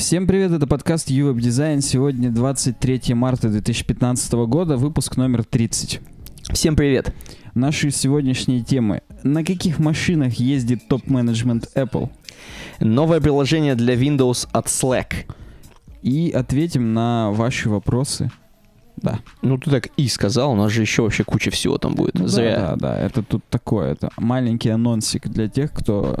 Всем привет, это подкаст UWeb Design. Сегодня 23 марта 2015 года, выпуск номер 30. Всем привет. Наши сегодняшние темы. На каких машинах ездит топ-менеджмент Apple? Новое приложение для Windows от Slack. И ответим на ваши вопросы. Да. Ну ты так и сказал, у нас же еще вообще куча всего там будет. Ну, Зря. Да, да, да, это тут такое, это маленький анонсик для тех, кто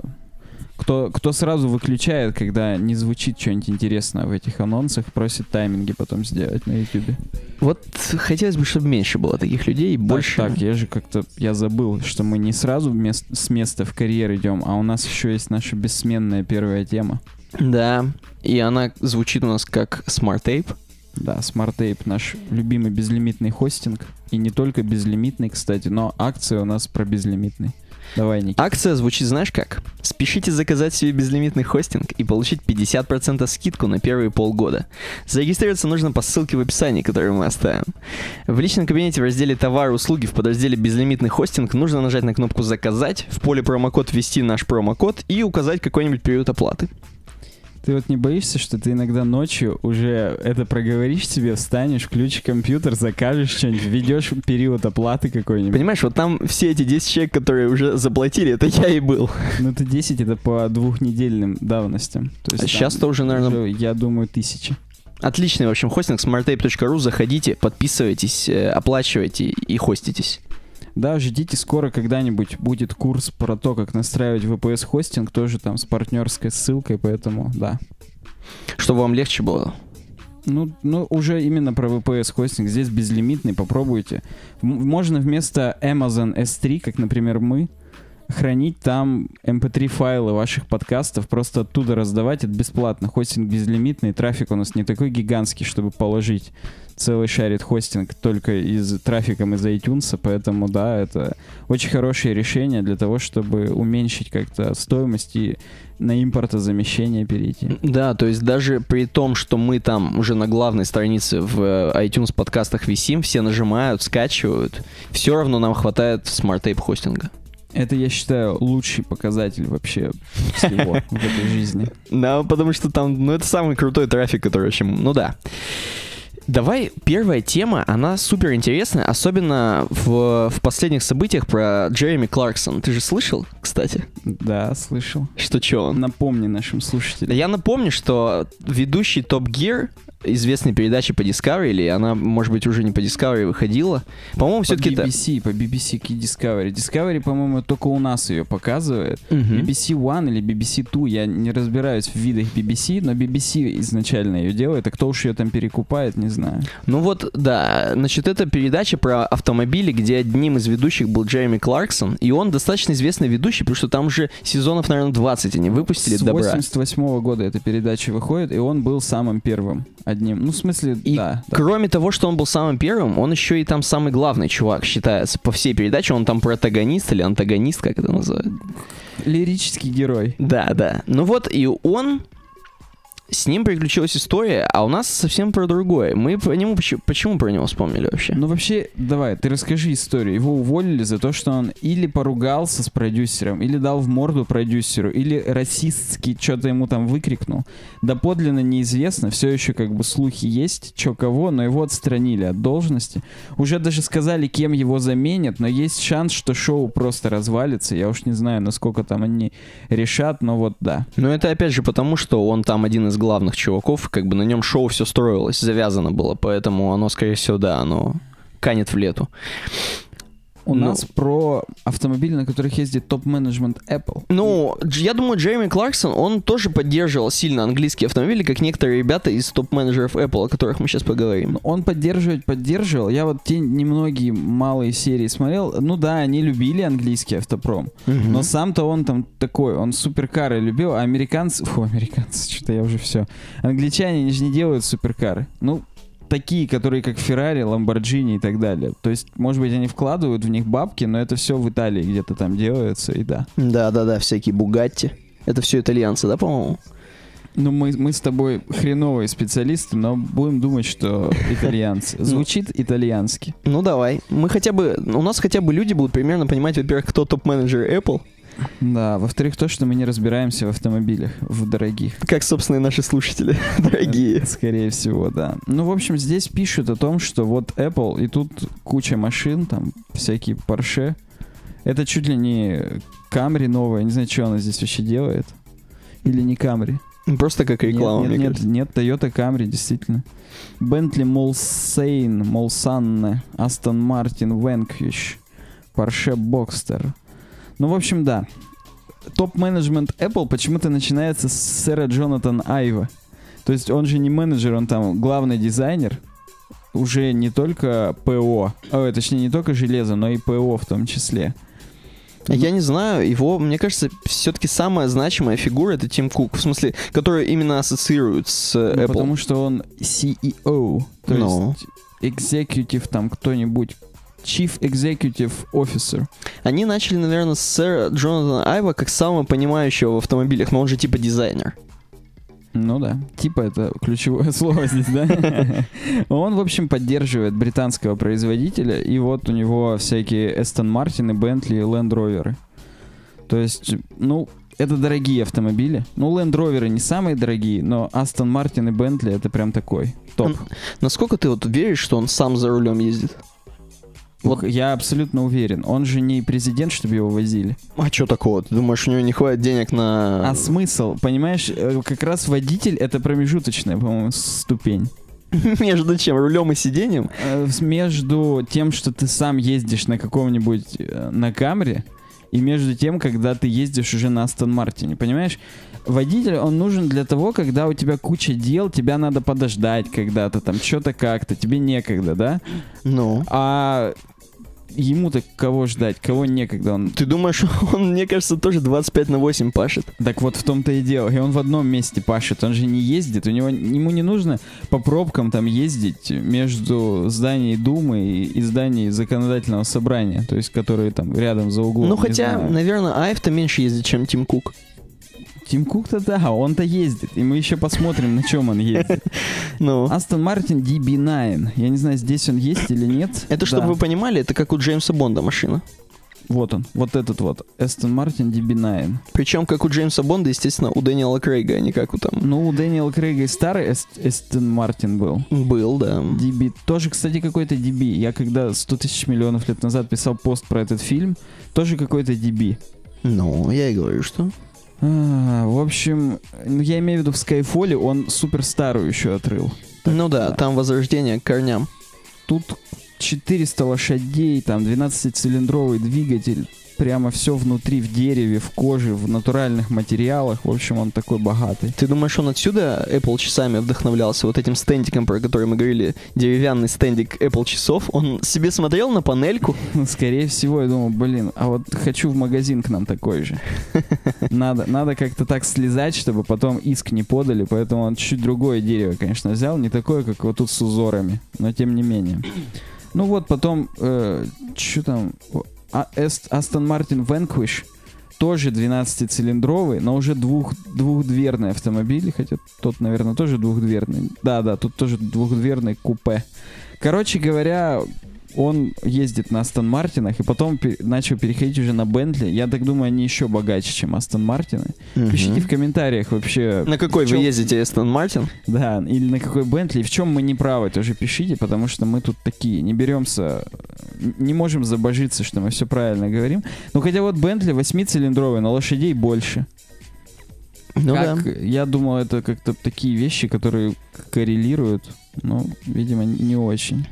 кто, кто сразу выключает, когда не звучит что-нибудь интересное в этих анонсах, просит тайминги потом сделать на YouTube. Вот хотелось бы, чтобы меньше было таких людей, больше... Так, я же как-то, я забыл, что мы не сразу мест, с места в карьер идем, а у нас еще есть наша бессменная первая тема. Да, и она звучит у нас как Smart Tape. Да, Smart Tape наш любимый безлимитный хостинг. И не только безлимитный, кстати, но акция у нас про безлимитный. Давай, Ник. Акция звучит знаешь как? Спешите заказать себе безлимитный хостинг и получить 50% скидку на первые полгода. Зарегистрироваться нужно по ссылке в описании, которую мы оставим. В личном кабинете в разделе «Товары, услуги» в подразделе «Безлимитный хостинг» нужно нажать на кнопку «Заказать», в поле промокод ввести наш промокод и указать какой-нибудь период оплаты. Ты вот не боишься, что ты иногда ночью уже это проговоришь себе, встанешь, включишь компьютер, закажешь что-нибудь, введешь период оплаты какой-нибудь. Понимаешь, вот там все эти 10 человек, которые уже заплатили, это я и был. Ну, это 10, это по двухнедельным давностям. То есть А сейчас-то уже, наверное, уже, я думаю, тысячи. Отличный, в общем, хостинг smarttape.ru. Заходите, подписывайтесь, э, оплачивайте и хоститесь. Да, ждите, скоро когда-нибудь будет курс про то, как настраивать VPS-хостинг, тоже там с партнерской ссылкой, поэтому да. Чтобы вам легче было. Ну, ну, уже именно про VPS-хостинг. Здесь безлимитный, попробуйте. Можно вместо Amazon S3, как, например, мы, хранить там MP3 файлы ваших подкастов, просто оттуда раздавать, это бесплатно. Хостинг безлимитный, трафик у нас не такой гигантский, чтобы положить целый шарит хостинг только из трафиком из iTunes, поэтому да, это очень хорошее решение для того, чтобы уменьшить как-то стоимость и на импортозамещение перейти. Да, то есть даже при том, что мы там уже на главной странице в э, iTunes подкастах висим, все нажимают, скачивают, все равно нам хватает SmartApe хостинга. Это, я считаю, лучший показатель вообще всего в этой жизни. Да, потому что там, ну, это самый крутой трафик, который, в общем, ну да. Давай, первая тема, она супер интересная, особенно в, в последних событиях про Джереми Кларксон. Ты же слышал, кстати? Да, слышал. Что чё он? Напомни нашим слушателям. Я напомню, что ведущий Top Gear известной передачи по Discovery, или она, может быть, уже не по Discovery выходила. По-моему, По все-таки это... BBC, по BBC Discovery. Discovery, по-моему, только у нас ее показывает. Мгм. BBC One или BBC Two, я не разбираюсь в видах BBC, но BBC изначально ее делает, а кто уж ее там перекупает, не знаю. Ну вот, да, значит, это передача про автомобили, где одним из ведущих был Джереми Кларксон, и он достаточно известный ведущий, потому что там уже сезонов, наверное, 20 они выпустили С добра. 88 года эта передача выходит, и он был самым первым одним. Ну, в смысле, И да. да. кроме того, что он был самым первым, он еще и там самый главный чувак считается по всей передаче. Он там протагонист или антагонист, как это называют. Лирический герой. Да, да. Ну вот, и он... С ним приключилась история, а у нас совсем про другое. Мы по нему... Почему, почему про него вспомнили вообще? Ну, вообще, давай, ты расскажи историю. Его уволили за то, что он или поругался с продюсером, или дал в морду продюсеру, или расистски что-то ему там выкрикнул. Доподлинно неизвестно, все еще как бы слухи есть, что кого, но его отстранили от должности. Уже даже сказали, кем его заменят, но есть шанс, что шоу просто развалится. Я уж не знаю, насколько там они решат, но вот да. Ну, это опять же потому, что он там один из главных чуваков, как бы на нем шоу все строилось, завязано было, поэтому оно, скорее всего, да, оно канет в лету. У Ну. нас про автомобили, на которых ездит топ-менеджмент Apple. Ну, я думаю, Джереми Кларксон, он тоже поддерживал сильно английские автомобили, как некоторые ребята из топ-менеджеров Apple, о которых мы сейчас поговорим. Ну, Он поддерживать поддерживал. Я вот те немногие малые серии смотрел. Ну да, они любили английский автопром. Мгм. Но сам-то он там такой, он суперкары любил, а американцы... Фу, американцы, что-то я уже все. Англичане, они же не делают суперкары. Ну, такие, которые как Феррари, Ламборджини и так далее. То есть, может быть, они вкладывают в них бабки, но это все в Италии где-то там делается, и да. Да-да-да, всякие Бугатти. Это все итальянцы, да, по-моему? Ну, мы, мы с тобой хреновые специалисты, но будем думать, что итальянцы. Звучит итальянски. Ну давай. Мы хотя бы. У нас хотя бы люди будут примерно понимать, во-первых, кто топ-менеджер Apple. Да, во-вторых, то, что мы не разбираемся в автомобилях, в дорогих. Как, собственно, и наши слушатели, дорогие. Скорее всего, да. Ну, в общем, здесь пишут о том, что вот Apple, и тут куча машин, там всякие Porsche. Это чуть ли не Camry новая, не знаю, что она здесь вообще делает. Или не Camry. Просто как реклама, нет, мне нет, кажется. нет, нет, Toyota Camry, действительно. Bentley Mulsanne, Mulsanne, Aston Martin Vanquish, Porsche Boxster. Ну, в общем, да. Топ-менеджмент Apple почему-то начинается с сэра Джонатан Айва. То есть он же не менеджер, он там главный дизайнер. Уже не только ПО, ой, точнее, не только железо, но и ПО в том числе. Я не знаю, его, мне кажется, все-таки самая значимая фигура это Тим Кук, в смысле, который именно ассоциирует с э, Ну, Apple. потому что он CEO, то Ну. есть executive там кто-нибудь, Chief Executive Officer. Они начали, наверное, с сэра Джонатана Айва как самого понимающего в автомобилях, но он же типа дизайнер. Ну да, типа это ключевое слово здесь, да? Он, в общем, поддерживает британского производителя, и вот у него всякие Aston Martin, Bentley, Land Rover. То есть, ну, это дорогие автомобили. Ну, Land Rover не самые дорогие, но Aston Martin и Bentley это прям такой топ. Насколько ты вот веришь, что он сам за рулем ездит? Вот я абсолютно уверен. Он же не президент, чтобы его возили. А что такого? Ты думаешь, у него не хватит денег на... А смысл? Понимаешь, э, как раз водитель это промежуточная, по-моему, ступень. Между чем? Рулем и сиденьем? Э, Между тем, что ты сам ездишь на каком-нибудь э, на камере, и между тем, когда ты ездишь уже на Астон Мартине, понимаешь? Водитель, он нужен для того, когда у тебя куча дел, тебя надо подождать когда-то, там, что-то как-то, тебе некогда, да? Ну. А ему-то кого ждать, кого некогда он... Ты думаешь, он, мне кажется, тоже 25 на 8 пашет? Так вот в том-то и дело. И он в одном месте пашет, он же не ездит, у него ему не нужно по пробкам там ездить между зданием Думы и, и зданием законодательного собрания, то есть которые там рядом за углом. ну, хотя, знаю. наверное, Айв-то меньше ездит, чем Тим Кук. Тим Кук-то да, он-то ездит, и мы еще посмотрим, на чем он ездит. Ну. Астон Мартин DB9. Я не знаю, здесь он есть или нет. Это, чтобы вы понимали, это как у Джеймса Бонда машина. Вот он, вот этот вот. Астон Мартин DB9. Причем, как у Джеймса Бонда, естественно, у Дэниела Крейга, а не как у там... Ну, у Дэниела Крейга и старый Эст- Астон Мартин был. Был, да. DB. Тоже, кстати, какой-то DB. Я когда 100 тысяч миллионов лет назад писал пост про этот фильм, тоже какой-то DB. Ну, я и говорю, что... А, в общем, ну, я имею в виду в Skyfall он супер старую еще отрыл. ну да, да. там возрождение к корням. Тут 400 лошадей, там 12-цилиндровый двигатель, прямо все внутри, в дереве, в коже, в натуральных материалах. В общем, он такой богатый. Ты думаешь, он отсюда Apple часами вдохновлялся? Вот этим стендиком, про который мы говорили, деревянный стендик Apple часов. Он себе смотрел на панельку? Ну, Скорее всего, я думал, блин, а вот хочу в магазин к нам такой же. Надо, надо как-то так слезать, чтобы потом иск не подали, поэтому он чуть другое дерево, конечно, взял, не такое, как вот тут с узорами, но тем не менее. Ну вот, потом, что там, Aston Martin Vanquish, тоже 12-цилиндровый, но уже двух, двухдверный автомобиль, хотя тот, наверное, тоже двухдверный. Да-да, тут тоже двухдверный купе. Короче говоря, он ездит на Астон Мартинах и потом пе- начал переходить уже на Бентли. Я так думаю, они еще богаче, чем Астон Мартины. Пишите в комментариях вообще, На какой вы чё- ездите, Эстон Мартин? да, или на какой Бентли, в чем мы не правы, тоже пишите, потому что мы тут такие, не беремся, не можем забожиться, что мы все правильно говорим. Ну, хотя вот Бентли 8-цилиндровый, но лошадей больше. Ну Как, да. Я думал, это как-то такие вещи, которые коррелируют, но, видимо, не очень.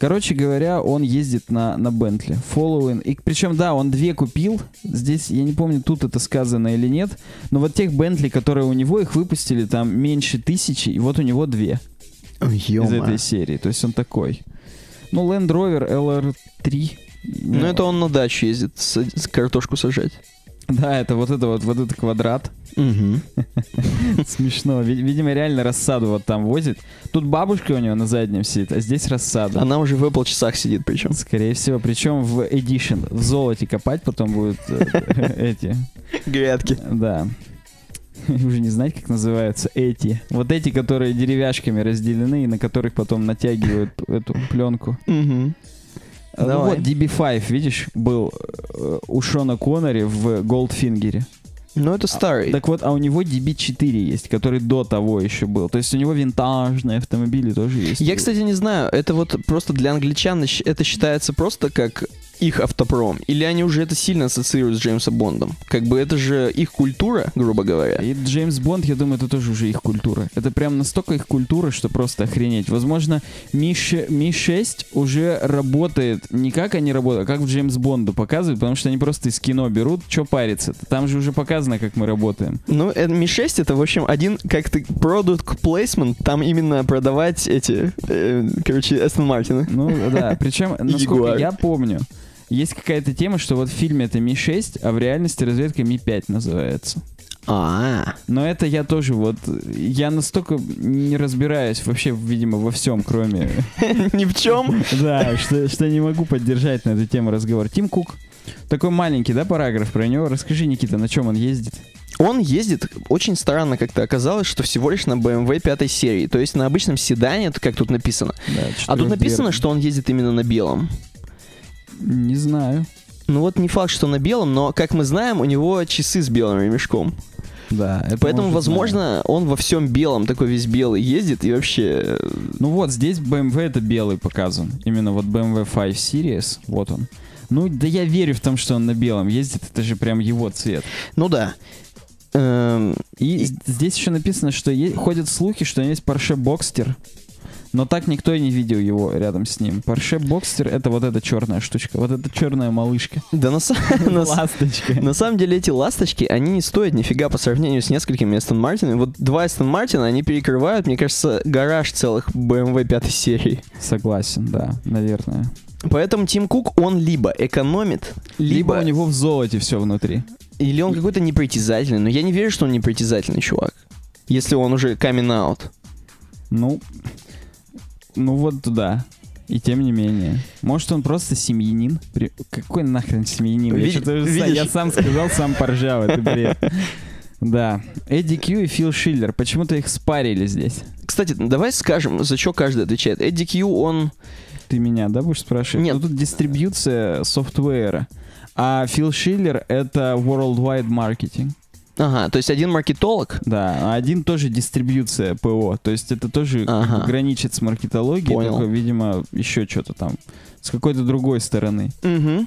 Короче говоря, он ездит на, на Бентли. Following. И причем, да, он две купил. Здесь, я не помню, тут это сказано или нет. Но вот тех Бентли, которые у него, их выпустили там меньше тысячи. И вот у него две Ой, из этой серии. То есть он такой. Ну, Land Rover LR3. Ну это он на дачу ездит с- с картошку сажать. Да, это вот это вот, вот этот квадрат. Смешно. Ви- Видимо, реально рассаду вот там возит. Тут бабушка у него на заднем сидит, а здесь рассада. Она уже в Apple часах сидит причем. Скорее всего, причем в Edition. В золоте копать потом будут э, эти. Грядки. Да. Уже не знать, как называются эти. Вот эти, которые деревяшками разделены и на которых потом натягивают эту пленку. Ну вот DB5, видишь, был э, у Шона Коннери в Голдфингере. Ну, это старый. Так вот, а у него DB4 есть, который до того еще был. То есть у него винтажные автомобили тоже есть. Я, кстати, не знаю, это вот просто для англичан это считается просто как их автопром, или они уже это сильно ассоциируют с Джеймсом Бондом? Как бы это же их культура, грубо говоря. И Джеймс Бонд, я думаю, это тоже уже их культура. Это прям настолько их культура, что просто охренеть. Возможно, Ми, Ми 6 уже работает не как они работают, а как в Джеймс Бонду показывают, потому что они просто из кино берут, что париться Там же уже показано, как мы работаем. Ну, это Ми-6 это, в общем, один как-то product placement, там именно продавать эти, э, короче, Aston Мартины. Ну да, причем, насколько я помню, есть какая-то тема, что вот в фильме это Ми 6, а в реальности разведка Ми 5 называется. А, Но это я тоже вот... Я настолько не разбираюсь вообще, видимо, во всем, кроме... ни в чем. Да, что, не могу поддержать на эту тему разговор. Тим Кук. Такой маленький, да, параграф про него. Расскажи, Никита, на чем он ездит? Он ездит, очень странно как-то оказалось, что всего лишь на BMW пятой серии, то есть на обычном седане, как тут написано. Да, А тут написано, что он ездит именно на белом. Не знаю. Ну вот не факт, что на белом, но, как мы знаем, у него часы с белым ремешком. Да, это Поэтому, возможно, он во всем белом, такой весь белый ездит и вообще... э. Ну вот, здесь BMW это белый показан. Именно вот BMW 5 Series, вот он. Ну, да я верю в том, что он на белом ездит, это же прям его цвет. Ну да. Эм, И, здесь еще написано, что е- ходят слухи, что есть Porsche Boxster, но так никто и не видел его рядом с ним. Porsche Boxster это вот эта черная штучка, вот эта черная малышка. да на, на Ласточка. на самом деле эти ласточки, они не стоят нифига по сравнению с несколькими Aston Martin. Вот два Aston Martin, они перекрывают, мне кажется, гараж целых BMW пятой серии. Согласен, да, наверное. Поэтому Тим Кук, он либо экономит, Либо, либо... у него в золоте все внутри. Или он какой-то непритязательный. Но я не верю, что он непритязательный чувак. Если он уже out. Ну, ну вот да. И тем не менее. Может, он просто семьянин? При- Какой нахрен семьянин? Я, уже са- видишь? я сам сказал, сам поржал. Это бред. Да. Эдди Кью и Фил Шиллер. Почему-то их спарили здесь. Кстати, давай скажем, за что каждый отвечает. Эдди Кью, он... Ты меня, да, будешь спрашивать? Нет. Ну, тут дистрибьюция софтвера. А Фил Шиллер — это worldwide marketing. Ага, то есть один маркетолог. Да, а один тоже дистрибьюция ПО. То есть это тоже Ага. граничит с маркетологией, Понял. только, видимо, еще что-то там. С какой-то другой стороны. Угу.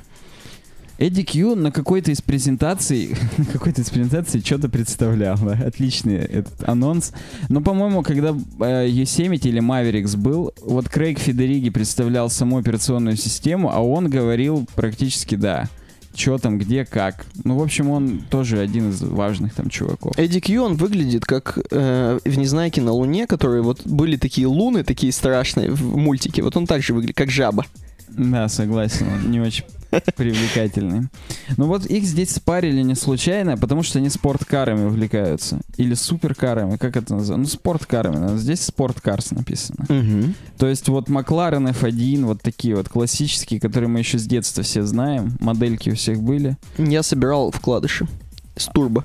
Эдди Кью на какой-то из презентаций, на какой-то из презентаций что-то представлял, да, отличный этот анонс. Но, по-моему, когда э, Yosemite или Mavericks был, вот Крейг Федериги представлял саму операционную систему, а он говорил практически, да, что там, где, как. Ну, в общем, он тоже один из важных там чуваков. Эдди Кью, он выглядит как э, в Незнайке на Луне, которые вот были такие луны, такие страшные в мультике. Вот он также выглядит, как жаба. Да, согласен, он не очень привлекательный. Ну вот их здесь спарили не случайно, потому что они спорткарами увлекаются. Или суперкарами, как это называется? Ну, спорткарами. Здесь спорткарс написано. Угу. То есть вот Макларен F1, вот такие вот классические, которые мы еще с детства все знаем. Модельки у всех были. Я собирал вкладыши с турбо.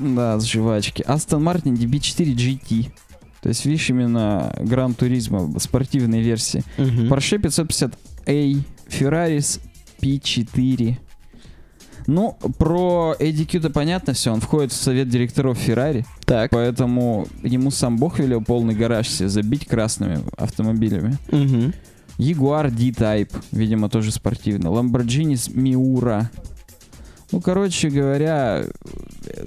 Да, с жвачки. Aston Martin DB4 GT. То есть, видишь, именно Гран Туризма, спортивные версии. Мгм. Porsche 550A, Ferraris P4. Ну, про Эдди Кью-то понятно все, он входит в совет директоров Ferrari, Так. поэтому ему сам бог велел полный гараж себе забить красными автомобилями. Мгм. Jaguar D-Type, видимо, тоже спортивный. Lamborghini Miura. Ну, короче говоря,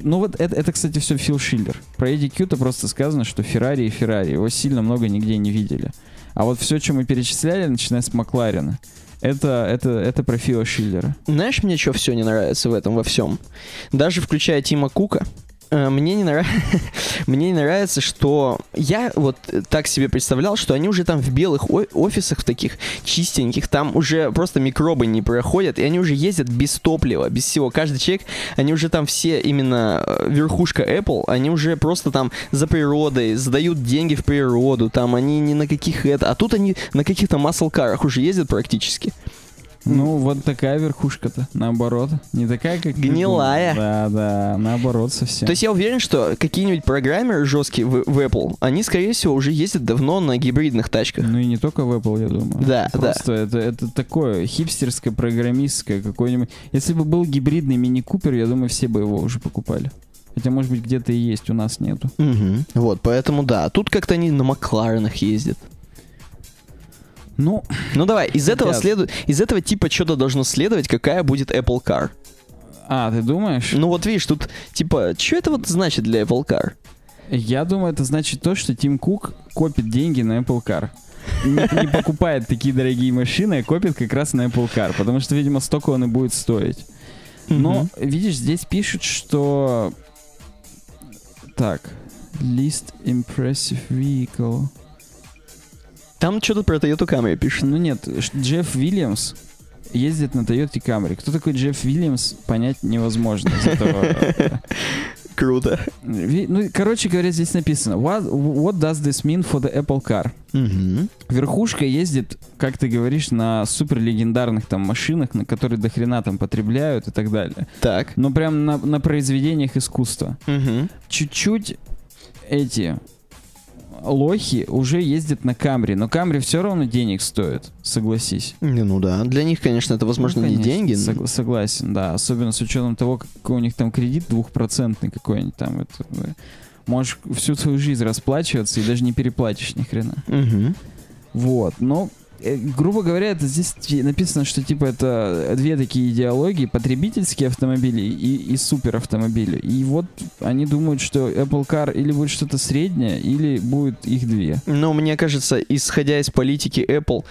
ну вот это, это кстати, все Фил Шиллер. Про Эдди Кью-то просто сказано, что Феррари и Феррари. Его сильно много нигде не видели. А вот все, что мы перечисляли, начиная с Макларена, это, это, это про Фила Шиллера. Знаешь, мне что все не нравится в этом во всем? Даже включая Тима Кука, мне не, нрав- мне не нравится, что я вот э, так себе представлял, что они уже там в белых офисах в таких чистеньких, там уже просто микробы не проходят, и они уже ездят без топлива, без всего. Каждый человек, они уже там все именно э, верхушка Apple, они уже просто там за природой, сдают деньги в природу, там они ни на каких это, а тут они на каких-то маслкарах уже ездят практически. Ну, вот такая верхушка-то, наоборот. Не такая, как... Гнилая. Да, да, наоборот совсем. То есть я уверен, что какие-нибудь программеры жесткие в, в Apple, они, скорее всего, уже ездят давно на гибридных тачках. Ну и не только в Apple, я думаю. Да, да. Просто это, это такое хипстерское, программистское какое-нибудь... Если бы был гибридный мини-купер, я думаю, все бы его уже покупали. Хотя, может быть, где-то и есть, у нас нету. Мгм. Вот, поэтому да. Тут как-то они на Макларенах ездят. Ну, Ну давай, из этого следует, из этого типа что-то должно следовать, какая будет Apple Car. а, ты думаешь? Ну вот видишь, тут типа, что это вот значит для Apple Car? Я думаю, это значит то, что Тим Кук копит деньги на Apple Car. Не, не покупает такие дорогие машины, а копит как раз на Apple Car, потому что, видимо, столько он и будет стоить. Но, Мгм. видишь, здесь пишут, что... Так, list impressive vehicle. Там что-то про Toyota Camry пишет. Ну нет, Джефф Вильямс ездит на Toyota Camry. Кто такой Джефф Вильямс, понять невозможно. Круто. Ну, короче говоря, здесь написано what, what does this mean for the Apple Car? Мгм. Верхушка ездит, как ты говоришь, на супер легендарных там машинах, на которые до хрена там потребляют и так далее. Так. Но прям на, на произведениях искусства. Мгм. Чуть-чуть эти лохи уже ездят на Камри, но Камри все равно денег стоит, согласись. Не, Ну да, для них, конечно, это, возможно, Ну, не конечно, деньги. но- согла- согласен, да. Особенно с учетом того, какой у них там кредит двухпроцентный какой-нибудь там. Это, э, можешь всю свою жизнь расплачиваться и даже не переплатишь ни хрена. Мгм. Вот, но, грубо говоря, это здесь написано, что типа это две такие идеологии, потребительские автомобили и, и суперавтомобили. И вот они думают, что Apple Car или будет что-то среднее, или будет их две. Но мне кажется, исходя из политики Apple,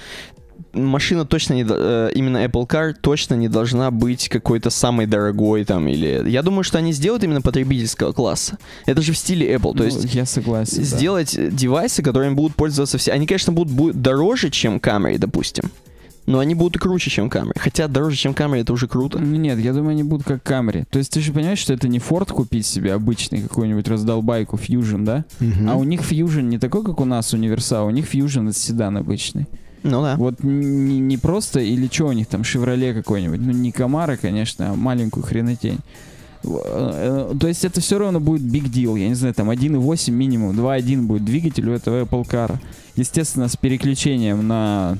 машина точно не... э, именно Apple Car точно не должна быть какой-то самой дорогой там или... Я думаю, что они сделают именно потребительского класса. Это же в стиле Apple. То Ну, есть я согласен. да. сделать э, девайсы, которыми будут пользоваться все. Они, конечно, будут, будут дороже, чем Camry, допустим. Но они будут и круче, чем Camry. Хотя дороже, чем Camry, это уже круто. Ну, Нет, я думаю, они будут как Камри. То есть ты же понимаешь, что это не Ford купить себе обычный какой-нибудь раздолбайку Fusion, да? А у них Fusion не такой, как у нас универсал, у них Fusion это седан обычный. Ну да. Вот не, не просто, или что у них там, Шевроле какой-нибудь, ну не Камара, конечно, а маленькую хренотень. Э, э, То есть это все равно будет big deal, я не знаю, там 1.8 минимум, 2.1 будет двигатель у этого Apple Car. Естественно, с переключением на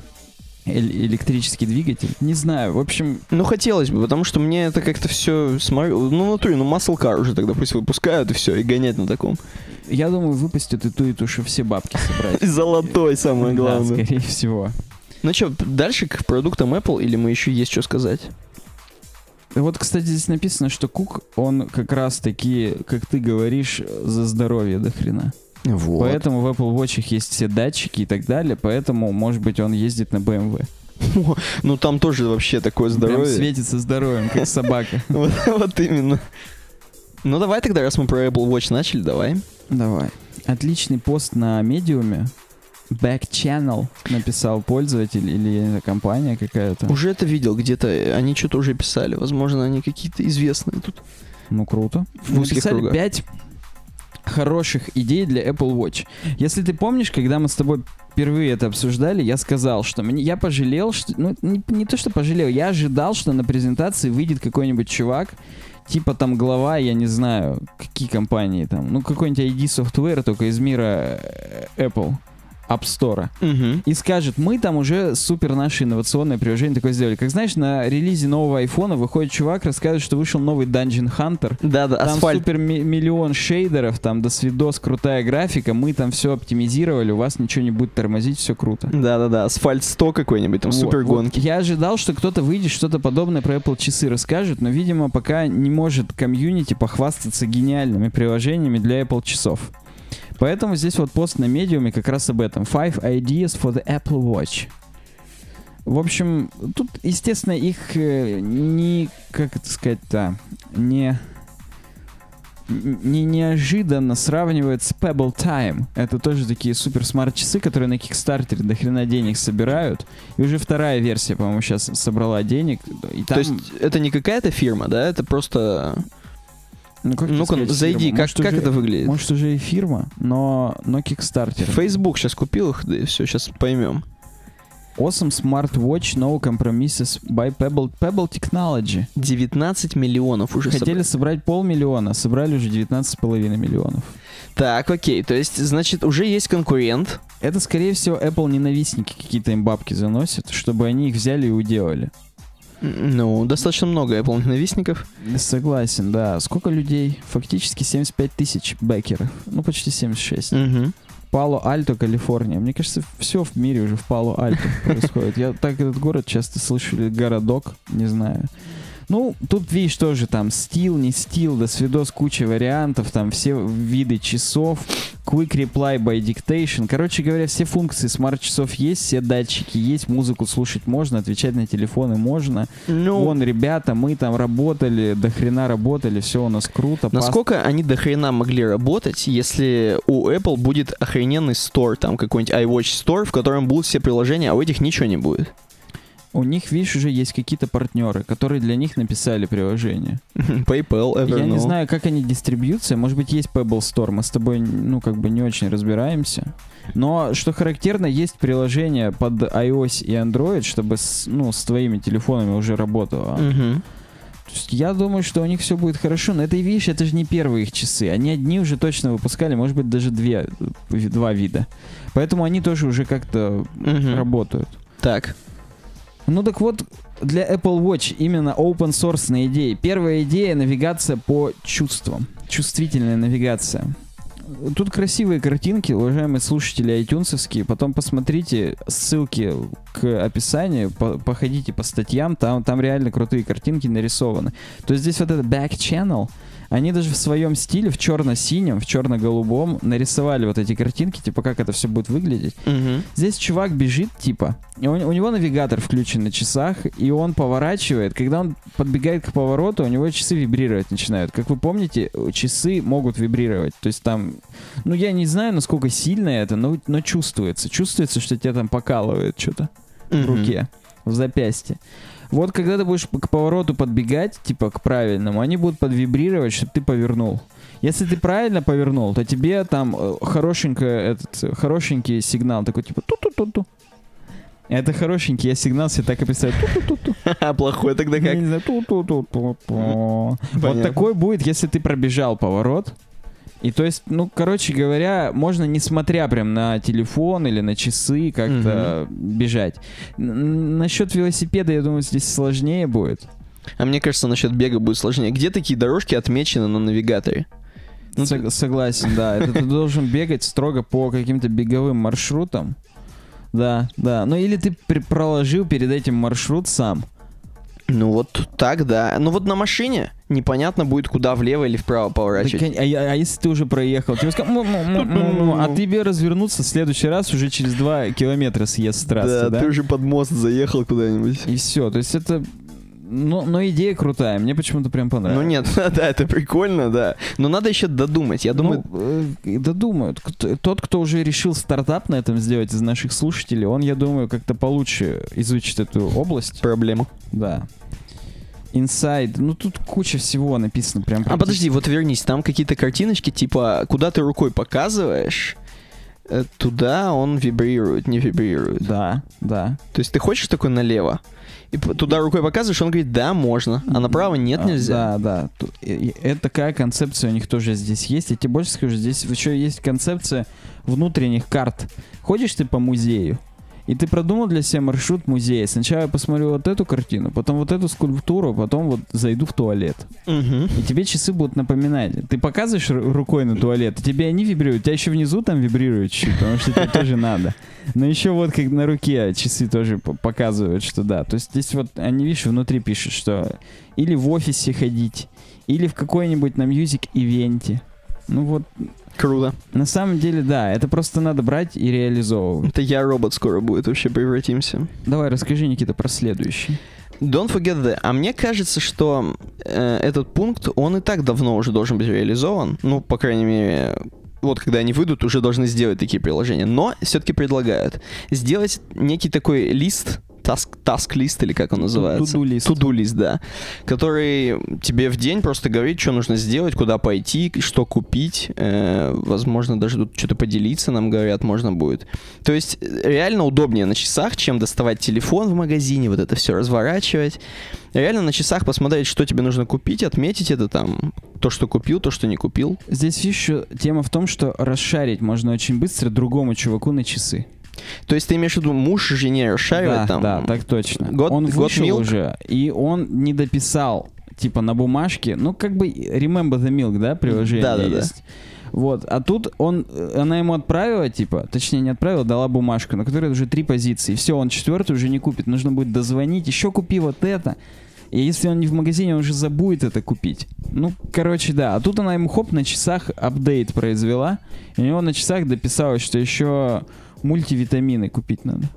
электрический двигатель. Не знаю, в общем, Ну, хотелось бы, потому что мне это как-то все смотрю. Ну, в натуре, ну, Muscle Car уже тогда пусть выпускают и все, и гонять на таком. я думаю, выпустят и ту, и ту, чтобы все бабки собрать. Золотой, самое Да, главное. скорее всего. Ну что, дальше к продуктам Apple, или мы еще есть что сказать? Вот, кстати, здесь написано, что Кук, он как раз таки, как ты говоришь, за здоровье до хрена. Вот. Поэтому в Apple Watch есть все датчики и так далее, поэтому, может быть, он ездит на BMW. Ну, там тоже вообще такое Прям здоровье. светится здоровьем, как собака. Вот, именно. Ну, давай тогда, раз мы про Apple Watch начали, давай. Давай. Отличный пост на медиуме. Back Channel написал пользователь или компания какая-то. Уже это видел где-то, они что-то уже писали. Возможно, они какие-то известные тут. Ну, круто. В узких Написали кругах. 5 хороших идей для Apple Watch. Если ты помнишь, когда мы с тобой впервые это обсуждали, я сказал, что мне, я пожалел, что, ну, не, не то, что пожалел, я ожидал, что на презентации выйдет какой-нибудь чувак, типа там глава, я не знаю, какие компании там, ну, какой-нибудь ID Software, только из мира э, Apple. App Store. Угу. И скажет, мы там уже супер наше инновационное приложение такое сделали. Как знаешь, на релизе нового айфона выходит чувак, рассказывает, что вышел новый Dungeon Hunter. Да-да, Там асфальт. супер ми- миллион шейдеров, там до свидос, крутая графика, мы там все оптимизировали, у вас ничего не будет тормозить, все круто. Да-да-да, асфальт 100 какой-нибудь, там Вот, супер вот. гонки. Я ожидал, что кто-то выйдет, что-то подобное про Apple часы расскажет, но, видимо, пока не может комьюнити похвастаться гениальными приложениями для Apple часов. Поэтому здесь вот пост на медиуме как раз об этом. Five ideas for the Apple Watch. В общем, тут, естественно, их э, не, как это сказать-то, не, не неожиданно сравнивают с Pebble Time. Это тоже такие супер смарт-часы, которые на Кикстартере до хрена денег собирают. И уже вторая версия, по-моему, сейчас собрала денег. И там, То есть это не какая-то фирма, да? Это просто... ну, как Ну-ка, сказать, зайди, фирма? как, Может, как уже- это выглядит? Может, уже и фирма, но, но Кикстартер. Facebook сейчас купил их, да и все, сейчас поймем. Awesome Smartwatch No Compromises by Pebble, Pebble Technology. 19 миллионов уже Хотели собрали. собрать полмиллиона, собрали уже 19,5 миллионов. Так, окей, то есть, значит, уже есть конкурент. Это, скорее всего, Apple ненавистники какие-то им бабки заносят, чтобы они их взяли и уделали. Ну, достаточно много Apple ненавистников. Согласен, да. Сколько людей? Фактически 75 тысяч бэкеров. Ну, почти 76. Мгм. Пало-Альто, Калифорния. Мне кажется, все в мире уже в Пало-Альто происходит. Я так этот город часто слышу, или городок, не знаю. Ну, тут, видишь, тоже там стил, не стил, до свидос, куча вариантов, там все виды часов, quick reply by dictation. Короче говоря, все функции смарт-часов есть, все датчики есть, музыку слушать можно, отвечать на телефоны можно. Ну, Вон, ребята, мы там работали, до хрена работали, все у нас круто. насколько они до хрена могли работать, если у Apple будет охрененный стор, там какой-нибудь iWatch Store, в котором будут все приложения, а у этих ничего не будет? У них, видишь, уже есть какие-то партнеры, которые для них написали приложение. PayPal, Evernote. Я не знаю, как они дистрибьются. Может быть, есть Pebble Store. Мы с тобой, ну, как бы не очень разбираемся. Но, что характерно, есть приложение под iOS и Android, чтобы с, ну, с твоими телефонами уже работало. То есть я думаю, что у них все будет хорошо. Но это, видишь, это же не первые их часы. Они одни уже точно выпускали, может быть, даже две, два вида. Поэтому они тоже уже как-то Мгм. работают. Так. Ну так вот, для Apple Watch именно open source идеи. Первая идея — навигация по чувствам. Чувствительная навигация. Тут красивые картинки, уважаемые слушатели iTunesовские. Потом посмотрите ссылки к описанию, по- походите по статьям, там, там реально крутые картинки нарисованы. То есть здесь вот этот back channel, они даже в своем стиле, в черно-синем, в черно-голубом, нарисовали вот эти картинки, типа как это все будет выглядеть. Мгм. Здесь чувак бежит, типа, и у, у него навигатор включен на часах, и он поворачивает. Когда он подбегает к повороту, у него часы вибрировать начинают. Как вы помните, часы могут вибрировать. То есть там, ну я не знаю, насколько сильно это, но, но чувствуется. Чувствуется, что тебя там покалывает что-то в Мгм. руке, в запястье. Вот когда ты будешь к повороту подбегать, типа к правильному, они будут подвибрировать, чтобы ты повернул. Если ты правильно повернул, то тебе там э, хорошенько этот э, хорошенький сигнал такой типа ту-ту-ту-ту. Это хорошенький, я сигнал себе так и представляю. А плохой тогда как? не знаю, ту-ту-ту-ту-ту. Вот такой будет, если ты пробежал поворот. И то есть, ну, короче говоря, можно не смотря прям на телефон или на часы как-то бежать. Н- Насчет велосипеда, я думаю, здесь сложнее будет. А мне кажется, насчет бега будет сложнее. Где такие дорожки отмечены на навигаторе? Ну, Сог- согласен, да. Это ты должен бегать строго по каким-то беговым маршрутам. Да, да. Ну или ты проложил перед этим маршрут сам. Ну вот так, да. Ну вот на машине непонятно будет, куда влево или вправо Так, поворачивать. а, а- а если ты уже проехал? Тебе а тебе развернуться в следующий раз уже через два километра съезд с трассы, да? ты уже под мост заехал куда-нибудь. И все. То есть это... Ну, но идея крутая. Мне почему-то прям понравилось. Ну нет, да, это прикольно, да. Но надо еще додумать. Я думаю, Ну, э, додумают. Тот, кто уже решил стартап на этом сделать из наших слушателей, он, я думаю, как-то получше изучит эту область. проблему. Да. Inside. Ну, тут куча всего написано прям. А подожди, вот вернись, там какие-то картиночки, типа, куда ты рукой показываешь, э, туда он вибрирует, не вибрирует. Да, да. То есть ты хочешь такой налево, и туда рукой показываешь, он говорит, да, можно, а направо нет, А, нельзя. Да, да. Это такая концепция у них тоже здесь есть. Я тебе больше скажу, здесь еще есть концепция внутренних карт. Ходишь ты по музею, и ты продумал для себя маршрут музея. Сначала я посмотрю вот эту картину, потом вот эту скульптуру, потом вот зайду в туалет. Мгм. И тебе часы будут напоминать. Ты показываешь ру- рукой на туалет, и тебе они вибрируют. У тебя еще внизу там вибрируют чуть, потому что тебе тоже надо. Но еще вот как на руке часы тоже показывают, что да. То есть здесь вот они, видишь, внутри пишут, что или в офисе ходить, или в какой-нибудь на music ивенте. Ну вот, Круто. на самом деле, да, это просто надо брать и реализовывать. Это я робот скоро будет, вообще превратимся. Давай, расскажи, Никита, про следующий. Don't forget that. А мне кажется, что э, этот пункт, он и так давно уже должен быть реализован. Ну, по крайней мере, вот когда они выйдут, уже должны сделать такие приложения. Но все-таки предлагают сделать некий такой лист task list или как он называется? To-do list, да. Который тебе в день просто говорит, что нужно сделать, куда пойти, что купить. Э, возможно, даже тут что-то поделиться, нам говорят, можно будет. То есть э, реально удобнее на часах, чем доставать телефон в магазине, вот это все разворачивать. Реально на часах посмотреть, что тебе нужно купить, отметить это там, то, что купил, то, что не купил. Здесь еще тема в том, что расшарить можно очень быстро другому чуваку на часы. То есть ты имеешь в виду муж жене расшаривает да, там? да, так точно. год- он год вышел milk? уже, и он не дописал, типа, на бумажке, ну, как бы Remember the Milk, да, приложение Да-да-да. есть. Вот, а тут он, э, она ему отправила, типа, точнее не отправила, дала бумажку, на которой уже три позиции. Все, он четвертую уже не купит, нужно будет дозвонить, еще купи вот это. И если он не в магазине, он уже забудет это купить. Ну, короче, да. А тут она ему хоп на часах апдейт произвела. И у него на часах дописалось, что еще мультивитамины купить надо.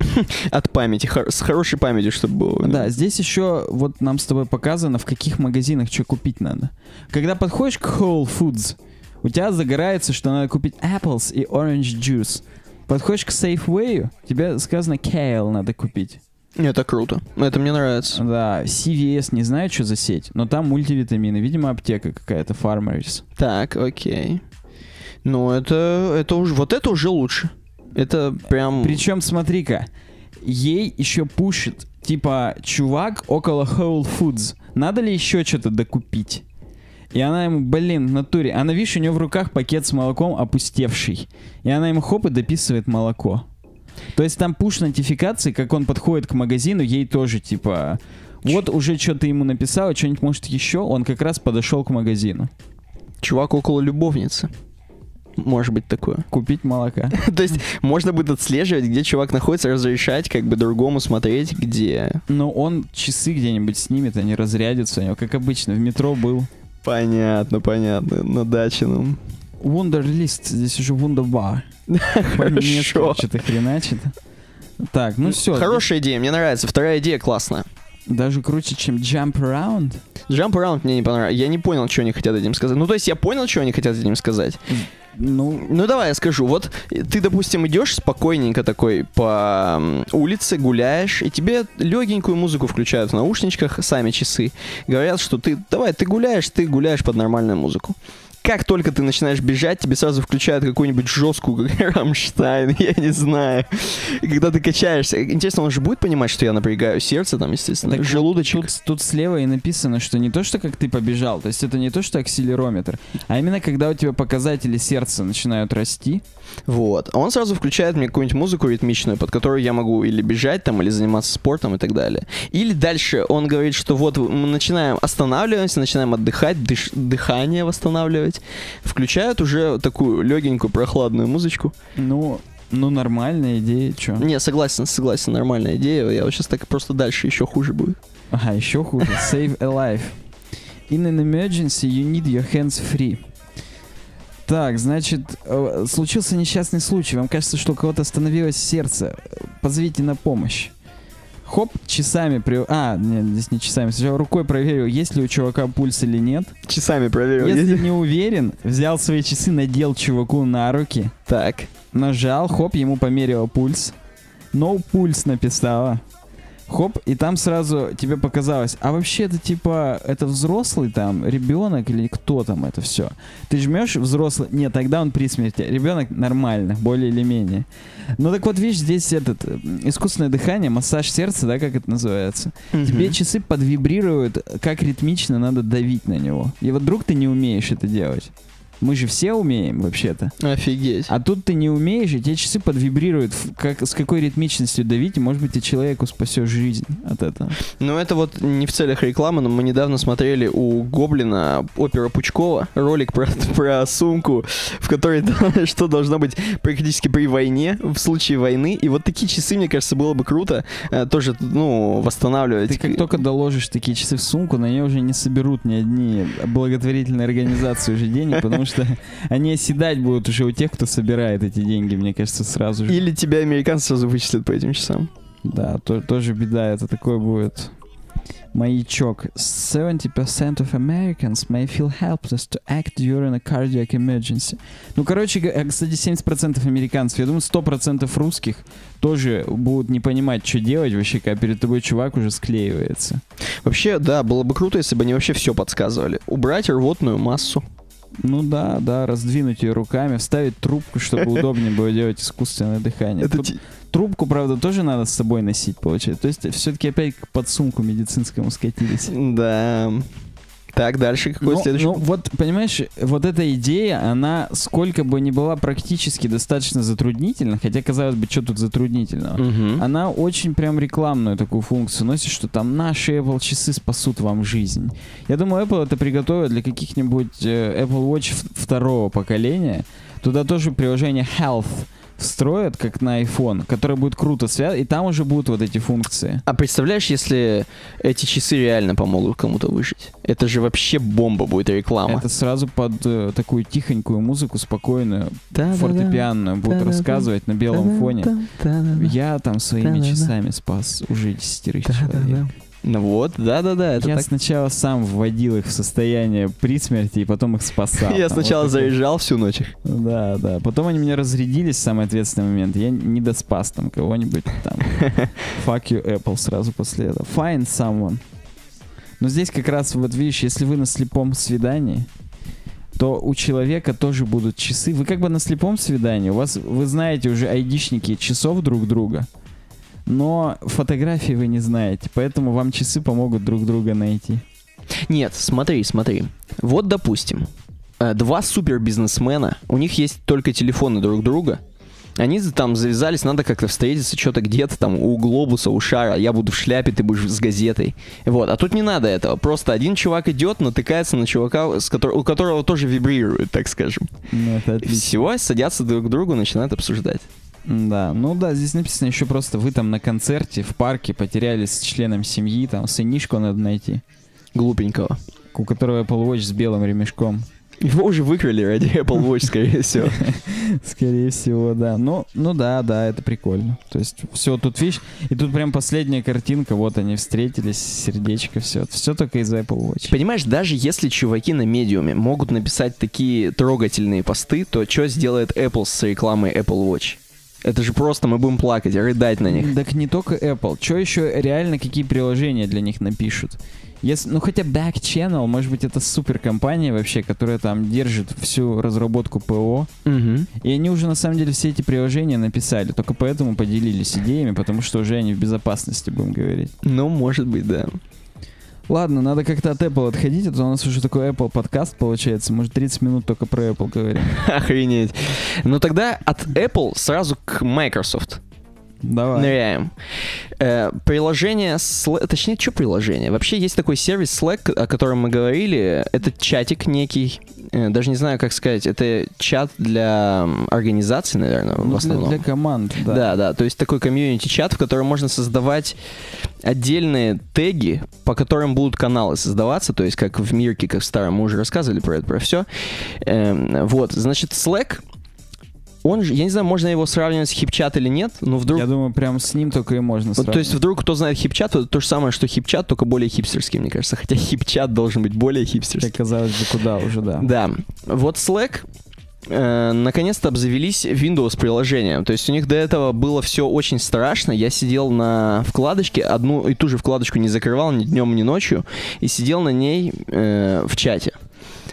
От памяти, с хорошей памятью, чтобы было. Да, здесь еще вот нам с тобой показано, в каких магазинах что купить надо. Когда подходишь к Whole Foods, у тебя загорается, что надо купить apples и orange juice. Подходишь к Safeway, тебе сказано kale надо купить. Это круто. Это мне нравится. Да, CVS, не знаю, что за сеть, но там мультивитамины. Видимо, аптека какая-то, Farmers. Так, окей. Ну, это, это уже, вот это уже лучше. Это прям... Причем, смотри-ка, ей еще пушит, типа, чувак около Whole Foods. Надо ли еще что-то докупить? И она ему, блин, в натуре. Она, видишь, у нее в руках пакет с молоком опустевший. И она ему хоп и дописывает молоко. То есть там пуш-нотификации, как он подходит к магазину, ей тоже, типа, вот уже что-то ему написала, что-нибудь может еще, он как раз подошел к магазину. Чувак около любовницы. Может быть такое. Купить молока. То есть можно будет отслеживать, где чувак находится, разрешать как бы другому смотреть, где... Но он часы где-нибудь снимет, они разрядятся у него, как обычно, в метро был. Понятно, понятно. На даче, ну. Wunderlist, здесь уже Wunderbar. Хорошо. Что-то хреначит. Так, ну все. Хорошая идея, мне нравится. Вторая идея классная. Даже круче, чем Jump Around. Jump Around мне не понравилось. Я не понял, что они хотят этим сказать. Ну, то есть я понял, что они хотят этим сказать. Ну, Ну, давай я скажу. Вот ты, допустим, идешь спокойненько такой по улице, гуляешь, и тебе легенькую музыку включают в наушничках, сами часы. Говорят, что ты, давай, ты гуляешь, ты гуляешь под нормальную музыку. Как только ты начинаешь бежать, тебе сразу включают какую-нибудь жесткую, как Рамштайн, я не знаю. И когда ты качаешься, интересно, он же будет понимать, что я напрягаю сердце там, естественно, Так желудочек. тут, тут слева и написано, что не то, что как ты побежал, то есть это не то, что акселерометр, а именно когда у тебя показатели сердца начинают расти. Вот. А он сразу включает мне какую-нибудь музыку ритмичную, под которую я могу или бежать там, или заниматься спортом и так далее. Или дальше он говорит, что вот мы начинаем останавливаемся, начинаем отдыхать, дыш- дыхание восстанавливать. Включают уже такую легенькую прохладную музычку. Ну, ну нормальная идея, чё? Не, согласен, согласен, нормальная идея. Я вот сейчас так просто дальше еще хуже будет. Ага, еще хуже. Save a life. In an emergency, you need your hands free. Так, значит, э, случился несчастный случай. Вам кажется, что у кого-то остановилось сердце. Позовите на помощь. Хоп, часами при... А, нет, здесь не часами. Сначала рукой проверил, есть ли у чувака пульс или нет. Часами проверил. Если не уверен, взял свои часы, надел чуваку на руки, Так. нажал, хоп, ему померила пульс. No пульс написала. Хоп, и там сразу тебе показалось, а вообще это типа, это взрослый там, ребенок или кто там это все? Ты жмешь взрослый, нет, тогда он при смерти. Ребенок нормально, более или менее. Ну так вот, видишь, здесь этот, э, искусственное дыхание, массаж сердца, да, как это называется. Тебе Мгм. часы подвибрируют, как ритмично надо давить на него. И вот вдруг ты не умеешь это делать. Мы же все умеем вообще-то. Офигеть. А тут ты не умеешь, и тебе часы подвибрируют, как, с какой ритмичностью давить, и, может быть, ты человеку спасешь жизнь от этого. Ну, это вот не в целях рекламы, но мы недавно смотрели у Гоблина опера Пучкова ролик про, про сумку, в которой что должно быть практически при войне, в случае войны. И вот такие часы, мне кажется, было бы круто э, тоже, ну, восстанавливать. Ты как только доложишь такие часы в сумку, на нее уже не соберут ни одни благотворительные организации уже денег, потому что они оседать будут уже у тех, кто собирает эти деньги, мне кажется, сразу же. Или тебя американцы сразу вычислят по этим часам. Да, то- тоже беда, это такое будет Маячок. 70% of Americans may feel helpless to act during a cardiac emergency. Ну, короче, кстати, 70% американцев, я думаю, 100% русских тоже будут не понимать, что делать вообще, когда перед тобой чувак уже склеивается. Вообще, да, было бы круто, если бы они вообще все подсказывали. Убрать рвотную массу. Ну да, да, раздвинуть ее руками, вставить трубку, чтобы удобнее было делать искусственное дыхание. Тут те- Трубку, правда, тоже надо с собой носить, получается. То есть все-таки опять к подсумку медицинскому скатились. Да. Так, дальше какой Ну, следующий? ну, вот, понимаешь, вот эта идея, она сколько бы ни была практически достаточно затруднительна, хотя, казалось бы, что тут затруднительного, Мгм. она очень прям рекламную такую функцию носит, что там наши Apple часы спасут вам жизнь. Я думаю, Apple это приготовит для каких-нибудь э, Apple Watch второго поколения. Туда тоже приложение Health встроят, как на iPhone, которое будет круто связано, и там уже будут вот эти функции. А представляешь, если эти часы реально помогут кому-то выжить? Это же вообще бомба будет реклама. Это сразу под э, такую тихонькую музыку, спокойную, Да-да-да. фортепианную будут Да-да-да. рассказывать на белом фоне. Да-да-да. Я там своими Да-да-да. часами спас уже десятерых Да-да-да. человек. Ну вот, да-да-да, Я так. сначала сам вводил их в состояние при смерти, и потом их спасал. Я сначала вот заряжал всю ночь. Да, да. Потом они меня разрядились в самый ответственный момент. Я не доспас там кого-нибудь там. Fuck you, Apple, сразу после этого. Find someone. Но здесь как раз, вот видишь, если вы на слепом свидании, то у человека тоже будут часы. Вы как бы на слепом свидании, у вас, вы знаете уже айдишники часов друг друга, но фотографии вы не знаете, поэтому вам часы помогут друг друга найти. Нет, смотри, смотри. Вот, допустим, э, два супер бизнесмена, у них есть только телефоны друг друга. Они там завязались, надо как-то встретиться, что-то где-то там у глобуса, у шара, я буду в шляпе, ты будешь с газетой. Вот, а тут не надо этого. Просто один чувак идет, натыкается на чувака, с котор- у которого тоже вибрирует, так скажем. Ну, все, садятся друг к другу, начинают обсуждать. Да, ну да, здесь написано еще просто вы там на концерте в парке потерялись с членом семьи, там сынишку надо найти, Глупенького. у которого Apple Watch с белым ремешком. Его уже выкрали ради Apple Watch, скорее всего. Скорее всего, да. Ну, ну да, да, это прикольно. То есть все тут видишь, и тут прям последняя картинка, вот они встретились, сердечко, все. Все только из Apple Watch. Понимаешь, даже если чуваки на медиуме могут написать такие трогательные посты, то что сделает Apple с рекламой Apple Watch? Это же просто мы будем плакать, рыдать на них. Так не только Apple. Что еще реально, какие приложения для них напишут? Если, ну хотя Back Channel, может быть, это супер компания вообще, которая там держит всю разработку ПО. Мгм. И они уже на самом деле все эти приложения написали, только поэтому поделились идеями, потому что уже они в безопасности, будем говорить. Ну, может быть, да. Ладно, надо как-то от Apple отходить, а то у нас уже такой Apple подкаст получается. Может, 30 минут только про Apple говорим. Охренеть. Ну тогда от Apple сразу к Microsoft. Давай. Ныряем. Э, приложение, Sla- точнее, что приложение? Вообще есть такой сервис Slack, о котором мы говорили. Это чатик некий. Э, даже не знаю, как сказать. Это чат для м, организаций, наверное, Ну, в для, основном. для команд, да. Да, да, то есть такой комьюнити-чат, в котором можно создавать отдельные теги, по которым будут каналы создаваться, то есть как в Мирке, как в старом, мы уже рассказывали про это, про все. вот, значит, Slack, он же, я не знаю, можно его сравнивать с хипчат или нет, но вдруг... Я думаю, прям с ним только и можно сравнивать. то есть вдруг кто знает хипчат, то это то же самое, что хипчат, только более хипстерский, мне кажется. Хотя хипчат должен быть более хипстерский. Как казалось бы, куда уже, да. Да. Вот Slack э, наконец-то обзавелись Windows приложением. То есть у них до этого было все очень страшно. Я сидел на вкладочке, одну и ту же вкладочку не закрывал ни днем, ни ночью, и сидел на ней э, в чате.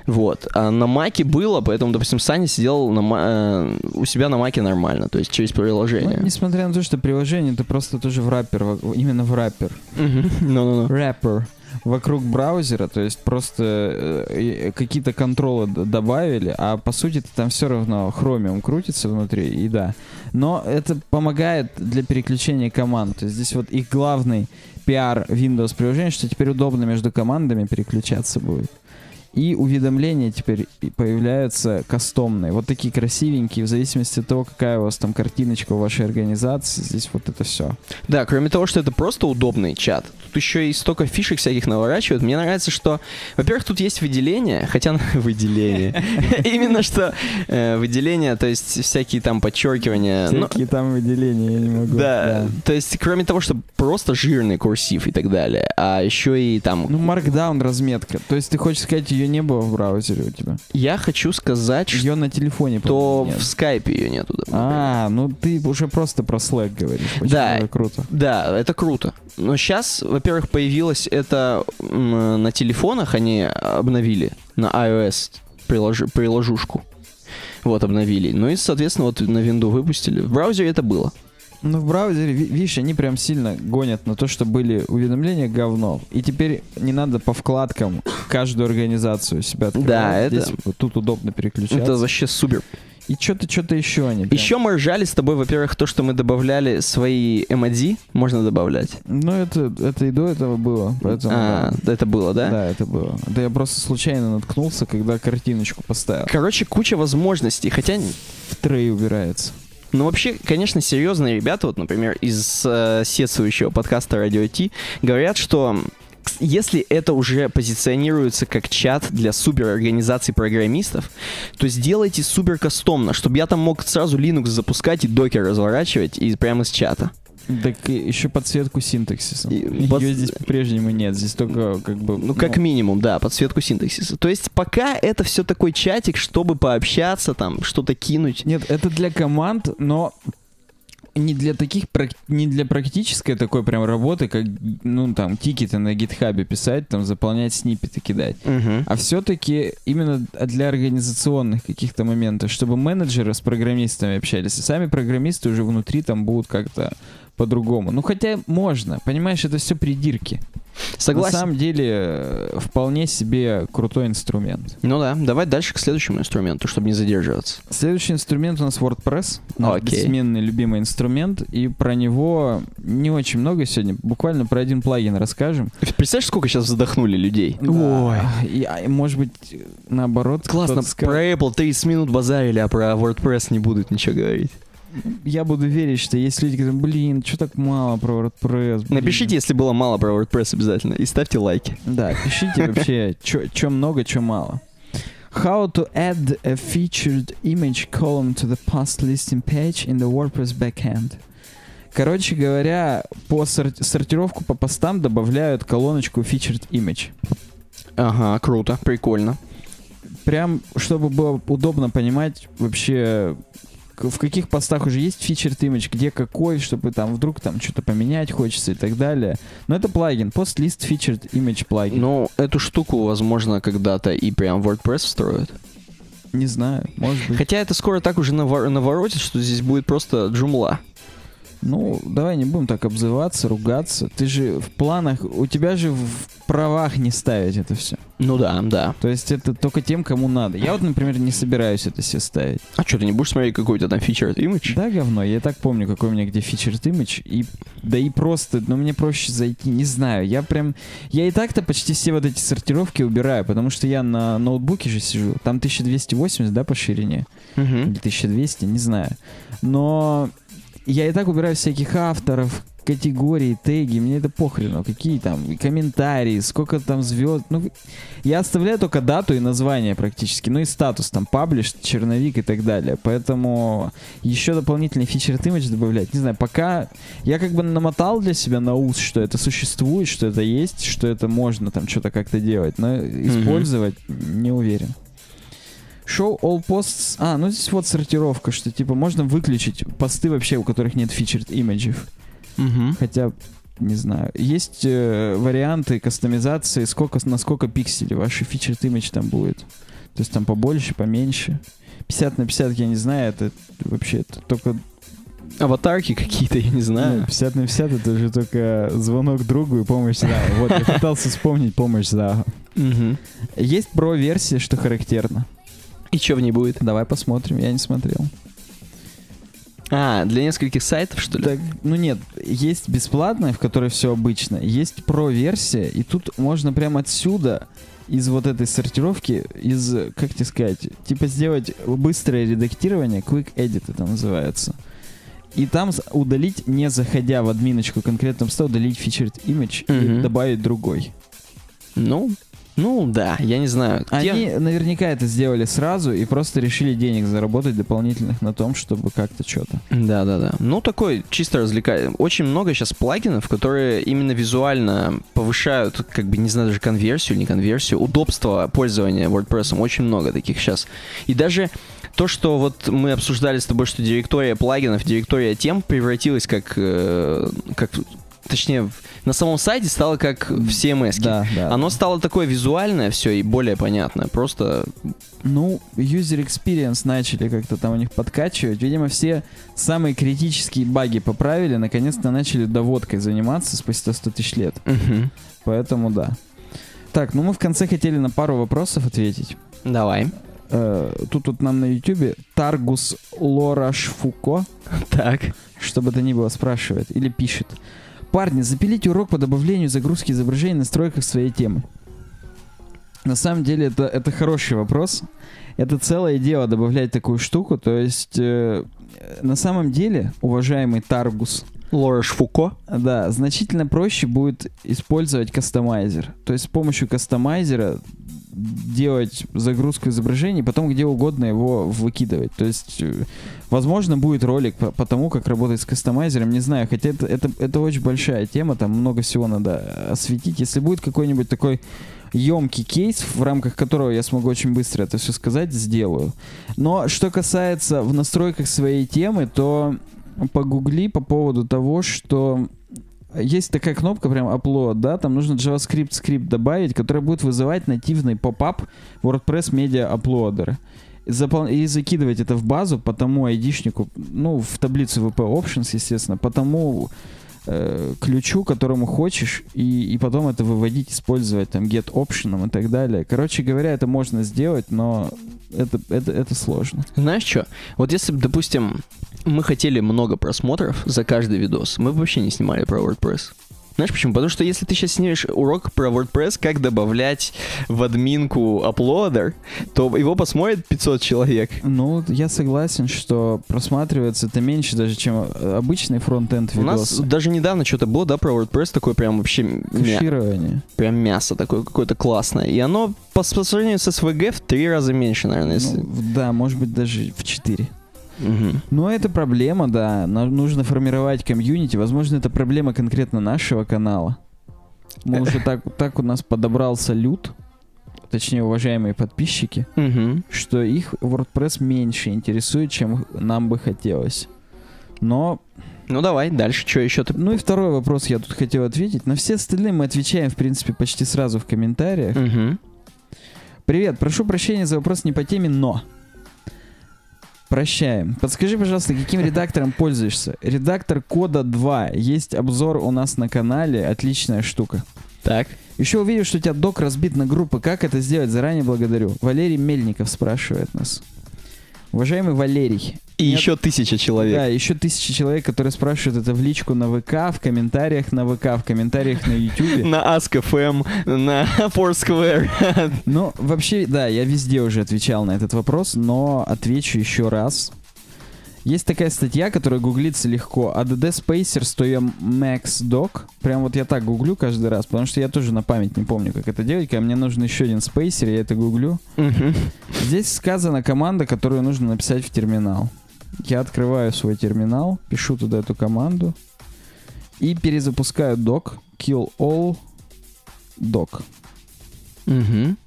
Вот. А на Маке было, поэтому, допустим, Саня сидел на, э, у себя на Маке нормально, то есть через приложение. Ну, несмотря на то, что приложение, это просто тоже в раппер, во- именно в раппер. Мгм. Ну-ну-ну. Рэпер. Вокруг браузера, то есть просто э, э, какие-то контролы добавили, а по сути там все равно хромиум крутится внутри, и да. Но это помогает для переключения команд. То есть здесь вот их главный пиар Windows приложения, что теперь удобно между командами переключаться будет. И уведомления теперь появляются кастомные. Вот такие красивенькие, в зависимости от того, какая у вас там картиночка у вашей организации. Здесь вот это все. Да, кроме того, что это просто удобный чат, тут еще и столько фишек всяких наворачивают. Мне нравится, что, во-первых, тут есть выделение, хотя выделение. Именно что э, выделение, то есть всякие там подчеркивания. Всякие там выделения, я не могу. Да, то есть кроме того, что просто жирный курсив и так далее, а еще и там... Ну, Markdown разметка. То есть ты хочешь сказать, ее не было в браузере у тебя? Я хочу сказать, что Ее на телефоне то нет. в скайпе ее нету. например. А, ну ты уже просто про Slack говоришь. Очень Да. это круто. Да, это круто. Но сейчас, во-первых, появилось это на телефонах, они обновили на iOS приложи- приложушку. Вот, обновили. Ну и, соответственно, вот на винду выпустили. В браузере это было. Ну, в браузере, ви- видишь, они прям сильно гонят на то, что были уведомления говно. И теперь не надо по вкладкам каждую организацию себя открывать. Да, это- Здесь вот тут удобно переключаться. Это вообще супер. И что-то, что-то еще они. прям- Еще мы ржали с тобой, во-первых, то, что мы добавляли свои MAD, можно добавлять. Ну, это, это и до этого было, поэтому... А, да. это было, да? Да, это было. Да я просто случайно наткнулся, когда картиночку поставил. Короче, куча возможностей. Хотя, В трей убирается. Ну вообще, конечно, серьезные ребята, вот, например, из э, сетствующего подкаста Radio T, говорят, что если это уже позиционируется как чат для суперорганизаций программистов, то сделайте супер кастомно, чтобы я там мог сразу Linux запускать и докер разворачивать и прямо из чата. Так еще подсветку синтаксиса. И Ее под- здесь по-прежнему нет. Здесь только как бы... Ну, как минимум, да, подсветку синтаксиса. То есть пока это все такой чатик, чтобы пообщаться, там, что-то кинуть. Нет, это для команд, но не для таких, не для практической такой прям работы, как, ну, там, тикеты на гитхабе писать, там, заполнять сниппеты кидать. Мгм. А все-таки именно для организационных каких-то моментов, чтобы менеджеры с программистами общались, и сами программисты уже внутри там будут как-то по-другому. Ну, хотя можно, понимаешь, это все придирки. Согласен. На самом деле, э, вполне себе крутой инструмент. Ну да, давай дальше к следующему инструменту, чтобы не задерживаться. Следующий инструмент у нас WordPress. Наш Окей. бессменный любимый инструмент. И про него не очень много сегодня. Буквально про один плагин расскажем. Представляешь, сколько сейчас вздохнули людей? Да. И, а, и, может быть, наоборот, Классно, про Apple 30 минут базарили, а про WordPress не будут ничего говорить. Я буду верить, что есть люди, которые, блин, что так мало про WordPress. блин». Напишите, если было мало про WordPress обязательно, и ставьте лайки. Да, пишите вообще, что много, что мало. How to add a featured image column to the post listing page in the WordPress backend. Короче говоря, по сор- сортировку по постам добавляют колоночку featured image. Ага, круто, прикольно. Прям, чтобы было удобно понимать вообще, в каких постах уже есть featured image, где какой, чтобы там вдруг там что-то поменять хочется и так далее. Но это плагин, list featured image плагин. Ну, эту штуку, возможно, когда-то и прям WordPress встроят. Не знаю, может быть. Хотя это скоро так уже навор- наворотит, что здесь будет просто джумла. Ну, давай не будем так обзываться, ругаться. Ты же в планах, у тебя же в правах не ставить это все. Ну да, да. То есть это только тем, кому надо. Я вот, например, не собираюсь это себе ставить. А что, ты не будешь смотреть, какой у тебя там featured image? Да, говно, я так помню, какой у меня где featured image. И, да и просто, ну, мне проще зайти, не знаю. Я прям, я и так-то почти все вот эти сортировки убираю, потому что я на ноутбуке же сижу. Там 1280, да, по ширине? Мгм. или 1200, не знаю. Но я и так убираю всяких авторов, категории, теги, мне это похрену, какие там комментарии, сколько там звезд. Ну, я оставляю только дату и название практически, ну и статус, там, паблиш, черновик и так далее. Поэтому еще дополнительный featured image добавлять, не знаю, пока я как бы намотал для себя на ус, что это существует, что это есть, что это можно там что-то как-то делать, но использовать не уверен. Show all posts. А, ну здесь вот сортировка, что типа можно выключить посты вообще, у которых нет featured имиджев. Мгм. Хотя, не знаю. Есть э, варианты кастомизации, сколько, на сколько пикселей ваш featured image там будет. То есть там побольше, поменьше. 50 на 50, я не знаю, это вообще это только Аватарки какие-то, я не ну, знаю. 50 на 50 это уже только звонок другу и помощь за. Вот, я пытался вспомнить помощь за. Есть про-версия, что характерно. И что в ней будет? Давай посмотрим, я не смотрел. А, для нескольких сайтов, что ли? Так, ну нет, есть бесплатная, в которой все обычно, есть про-версия, и тут можно прямо отсюда из вот этой сортировки, из, как тебе сказать, типа сделать быстрое редактирование, quick edit это называется. И там удалить, не заходя в админочку конкретного поста, удалить featured image Мгм. и добавить другой. Ну, ну да, я не знаю. Те- Они наверняка это сделали сразу и просто решили денег заработать дополнительных на том, чтобы как-то что-то. Да, да, да. Ну, такой чисто развлекает. Очень много сейчас плагинов, которые именно визуально повышают, как бы, не знаю, даже конверсию, не конверсию, удобство пользования WordPress. Очень много таких сейчас. И даже то, что вот мы обсуждали с тобой, что директория плагинов, директория тем превратилась как, э, как точнее, на самом сайте стало как в CMS. Да, да. Оно стало такое визуальное все и более понятное. Просто Ну, user experience начали как-то там у них подкачивать. Видимо, все самые критические баги поправили, наконец-то начали доводкой заниматься спустя 100 тысяч лет. Поэтому да. Так, ну мы в конце хотели на пару вопросов ответить. давай. Э, тут вот нам на ютубе Таргус Лорашфуко, Так. что бы то ни было, спрашивает или пишет. Парни, запилите урок по добавлению и загрузке изображений на настройках своей темы. На самом деле это, это хороший вопрос. Это целое дело добавлять такую штуку. То есть э, на самом деле, уважаемый Таргус, Лора Шфуко. да, значительно проще будет использовать кастомайзер. То есть с помощью кастомайзера делать загрузку изображений, потом где угодно его выкидывать. То есть, э, возможно, будет ролик по, по тому, как работать с кастомайзером, не знаю, хотя это, это, это очень большая тема, там много всего надо осветить. Если будет какой-нибудь такой емкий кейс, в рамках которого я смогу очень быстро это все сказать, сделаю. Но что касается в настройках своей темы, то погугли по поводу того, что есть такая кнопка прям upload, да, там нужно JavaScript скрипт добавить, который будет вызывать нативный поп-ап WordPress Media Uploader. Запол- И закидывать это в базу по тому айдишнику, ну, в таблицу VP Options, естественно, по тому э, ключу, которому хочешь, и, и потом это выводить, использовать там get option и так далее. Короче говоря, это можно сделать, но это, это, это сложно. Знаешь что? Вот если бы, допустим, мы хотели много просмотров за каждый видос, мы вообще не снимали про WordPress. Знаешь почему? Потому что если ты сейчас снимешь урок про WordPress, как добавлять в админку аплодер, то его посмотрит 500 человек. Ну, я согласен, что просматривается это меньше даже, чем э, обычный фронтенд У нас даже недавно что-то было, да, про WordPress, такое прям вообще мя- Кэширование. прям мясо такое какое-то классное. И оно по, по сравнению с SVG в три раза меньше, наверное, если... Ну, да, может быть, даже в 4. Мгм. Но это проблема, да. Нам нужно формировать комьюнити. Возможно, это проблема конкретно нашего канала. Мы уже так, так у нас подобрался люд, точнее, уважаемые подписчики, Мгм. что их WordPress меньше интересует, чем нам бы хотелось. Но, Ну давай, дальше, что еще ты... ну и второй вопрос я тут хотел ответить. На все остальные мы отвечаем, в принципе, почти сразу в комментариях. Мгм. Привет, прошу прощения за вопрос не по теме, но... Прощаем. Подскажи, пожалуйста, каким редактором пользуешься? Редактор кода 2. Есть обзор у нас на канале. Отличная штука. Так. Еще увидел, что у тебя док разбит на группы. Как это сделать? Заранее благодарю. Валерий Мельников спрашивает нас. Уважаемый Валерий. И Нет. еще тысяча человек. Да, еще тысячи человек, которые спрашивают это в личку на ВК, в комментариях на ВК, в комментариях на YouTube. На Ask.fm, на Foursquare. Ну, вообще, да, я везде уже отвечал на этот вопрос, но отвечу еще раз. Есть такая статья, которая гуглится легко. ADD Spacer стоя Max Doc. Прям вот я так гуглю каждый раз, потому что я тоже на память не помню, как это делать. Когда мне нужен еще один спейсер, я это гуглю. Мгм. Здесь сказана команда, которую нужно написать в терминал. Я открываю свой терминал, пишу туда эту команду и перезапускаю док. Kill all doc. Мгм.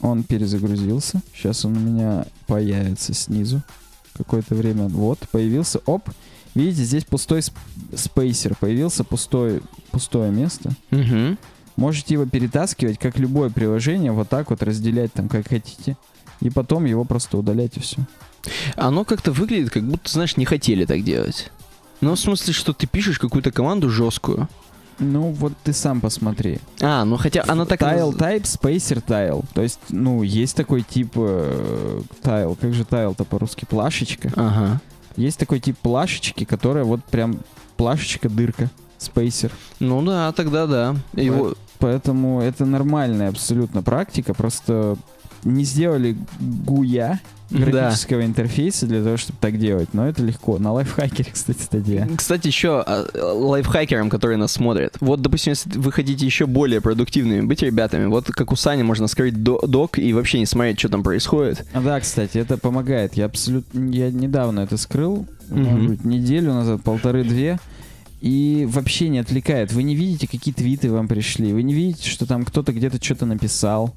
Он перезагрузился. Сейчас он у меня появится снизу. Какое-то время. Вот, появился. Оп. Видите, здесь пустой сп- спейсер. Появился пустой, пустое место. Мгм. Можете его перетаскивать, как любое приложение, вот так вот разделять там, как хотите. И потом его просто удалять и все. Оно как-то выглядит, как будто, знаешь, не хотели так делать. Ну, в смысле, что ты пишешь какую-то команду жесткую. Ну, вот ты сам посмотри. А, ну хотя она так... и Tile type, spacer tile. То есть, ну, есть такой тип э, tile. Как же tile-то по-русски? Плашечка. Ага. Есть такой тип плашечки, которая вот прям плашечка-дырка. Спейсер. Ну да, тогда да. Его... Поэтому это нормальная абсолютно практика. Просто не сделали гуя графического интерфейса для того, чтобы так делать. Но это легко. На лайфхакере, кстати, статья. Кстати, еще а, лайфхакерам, которые нас смотрят. Вот, допустим, если вы хотите еще более продуктивными быть ребятами, вот как у Сани можно скрыть до- док и вообще не смотреть, что там происходит. А, да, кстати, это помогает. Я абсолютно... Я недавно это скрыл. Мгм. Может быть, неделю назад, полторы-две. И вообще не отвлекает. Вы не видите, какие твиты вам пришли. Вы не видите, что там кто-то где-то что-то написал.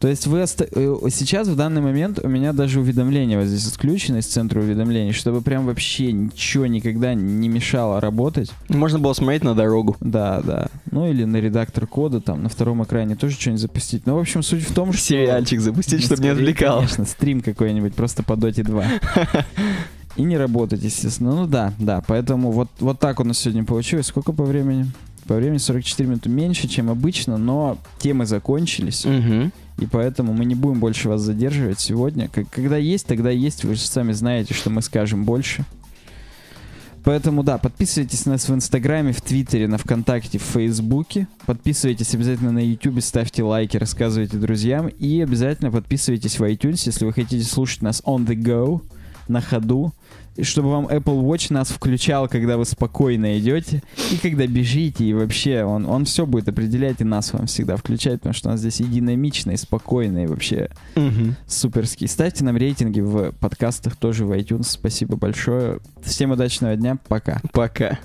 То есть вы оста- э, сейчас в данный момент у меня даже уведомления вот здесь отключены из центра уведомлений, чтобы прям вообще ничего никогда не мешало работать. Можно было смотреть на дорогу. Да, да. Ну или на редактор кода там на втором экране тоже что-нибудь запустить. Но в общем суть в том, что... Сериальчик запустить, Ну, чтобы не скорее, отвлекал. Конечно, стрим какой-нибудь просто по Доте 2. И не работать, естественно. Ну да, да, поэтому вот, вот так у нас сегодня получилось. Сколько по времени? По времени 44 минуты меньше, чем обычно, но темы закончились. И поэтому мы не будем больше вас задерживать сегодня. Когда есть, тогда есть. Вы же сами знаете, что мы скажем больше. Поэтому, да, подписывайтесь на нас в Инстаграме, в Твиттере, на Вконтакте, в Фейсбуке. Подписывайтесь обязательно на Ютубе, ставьте лайки, рассказывайте друзьям. И обязательно подписывайтесь в iTunes, если вы хотите слушать нас on the go, на ходу. И чтобы вам Apple Watch нас включал, когда вы спокойно идете, и когда бежите, и вообще он, он все будет определять, и нас вам всегда включать, потому что у нас здесь и динамично, и спокойно, и вообще Мгм. суперский. Ставьте нам рейтинги в подкастах, тоже в iTunes. Спасибо большое. Всем удачного дня. Пока. Пока.